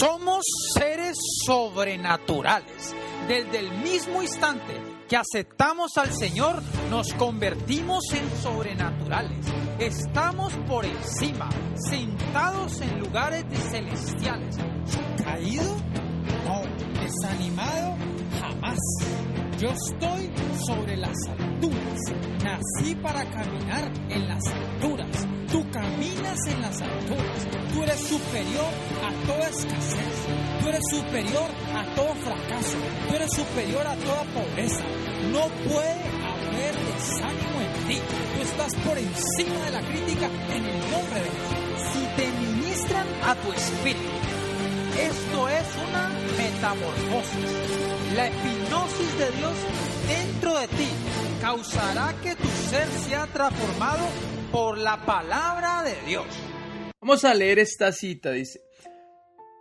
Somos seres sobrenaturales. Desde el mismo instante que aceptamos al Señor, nos convertimos en sobrenaturales. Estamos por encima, sentados en lugares celestiales. ¿Caído? No. ¿Desanimado? Yo estoy sobre las alturas. Nací para caminar en las alturas. Tú caminas en las alturas. Tú eres superior a toda escasez. Tú eres superior a todo fracaso. Tú eres superior a toda pobreza. No puede haber desánimo en ti. Tú estás por encima de la crítica en el nombre de Dios. Si te ministran a tu espíritu, esto es una La hipnosis de Dios dentro de ti causará que tu ser sea transformado por la palabra de Dios. Vamos a leer esta cita, dice.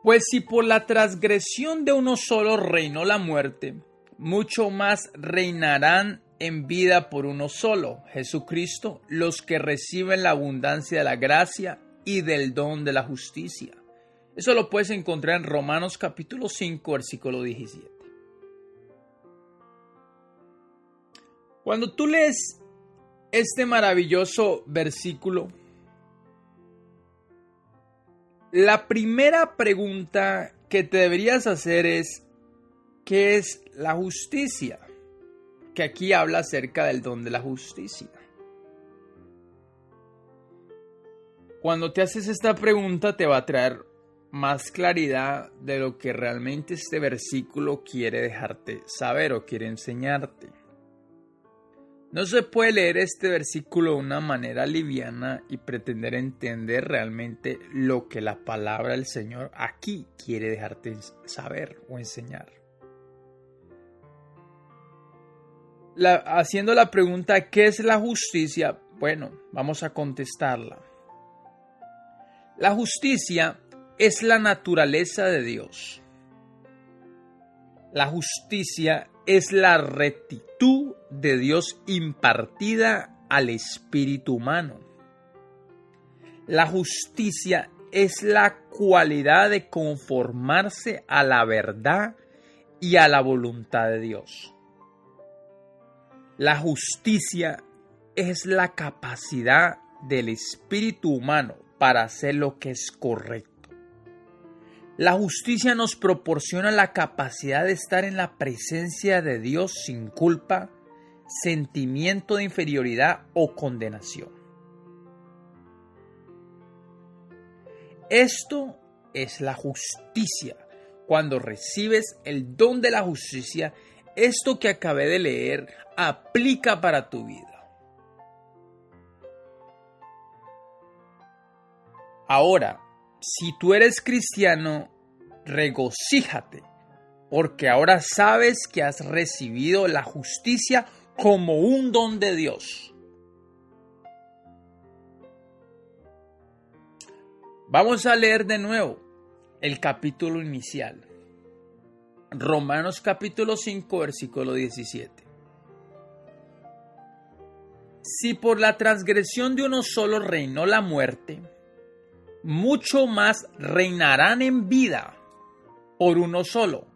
Pues si por la transgresión de uno solo reinó la muerte, mucho más reinarán en vida por uno solo, Jesucristo, los que reciben la abundancia de la gracia y del don de la justicia. Eso lo puedes encontrar en Romanos capítulo 5, versículo 17. Cuando tú lees este maravilloso versículo, la primera pregunta que te deberías hacer es, ¿qué es la justicia? Que aquí habla acerca del don de la justicia. Cuando te haces esta pregunta te va a traer más claridad de lo que realmente este versículo quiere dejarte saber o quiere enseñarte. No se puede leer este versículo de una manera liviana y pretender entender realmente lo que la palabra del Señor aquí quiere dejarte saber o enseñar. haciendo la pregunta, ¿qué es la justicia? Bueno, vamos a contestarla. La justicia es la naturaleza de Dios. La justicia es la rectitud de Dios impartida al espíritu humano. La justicia es la cualidad de conformarse a la verdad y a la voluntad de Dios. La justicia es la capacidad del espíritu humano para hacer lo que es correcto. La justicia nos proporciona la capacidad de estar en la presencia de Dios sin culpa, sentimiento de inferioridad o condenación. Esto es la justicia. Cuando recibes el don de la justicia, esto que acabé de leer aplica para tu vida. Ahora, si tú eres cristiano, regocíjate, porque ahora sabes que has recibido la justicia como un don de Dios. Vamos a leer de nuevo el capítulo inicial. Romanos capítulo 5, versículo 17. Si por la transgresión de uno solo reinó la muerte, mucho más reinarán en vida por uno solo,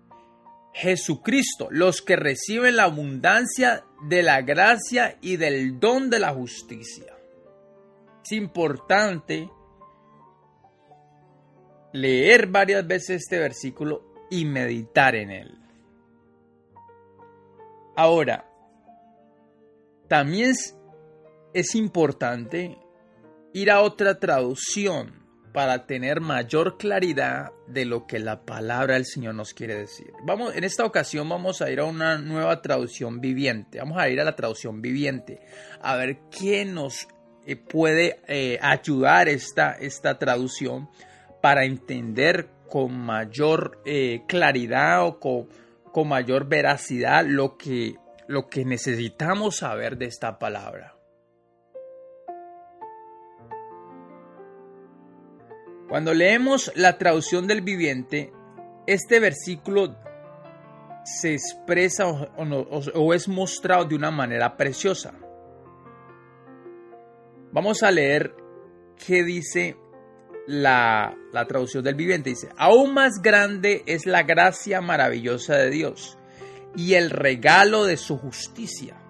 Jesucristo, los que reciben la abundancia de la gracia y del don de la justicia. Es importante leer varias veces este versículo y meditar en él. Ahora, también es, es importante ir a otra traducción para tener mayor claridad de lo que la palabra del Señor nos quiere decir. Vamos, en esta ocasión vamos a ir a una nueva traducción viviente. Vamos a ir a la traducción viviente a ver qué nos eh, puede eh, ayudar esta, esta traducción para entender con mayor eh, claridad o con, con, mayor veracidad lo que, lo que necesitamos saber de esta palabra. Cuando leemos la traducción del viviente, este versículo se expresa o, es mostrado de una manera preciosa. Vamos a leer qué dice la, la traducción del viviente, dice, aún más grande es la gracia maravillosa de Dios y el regalo de su justicia.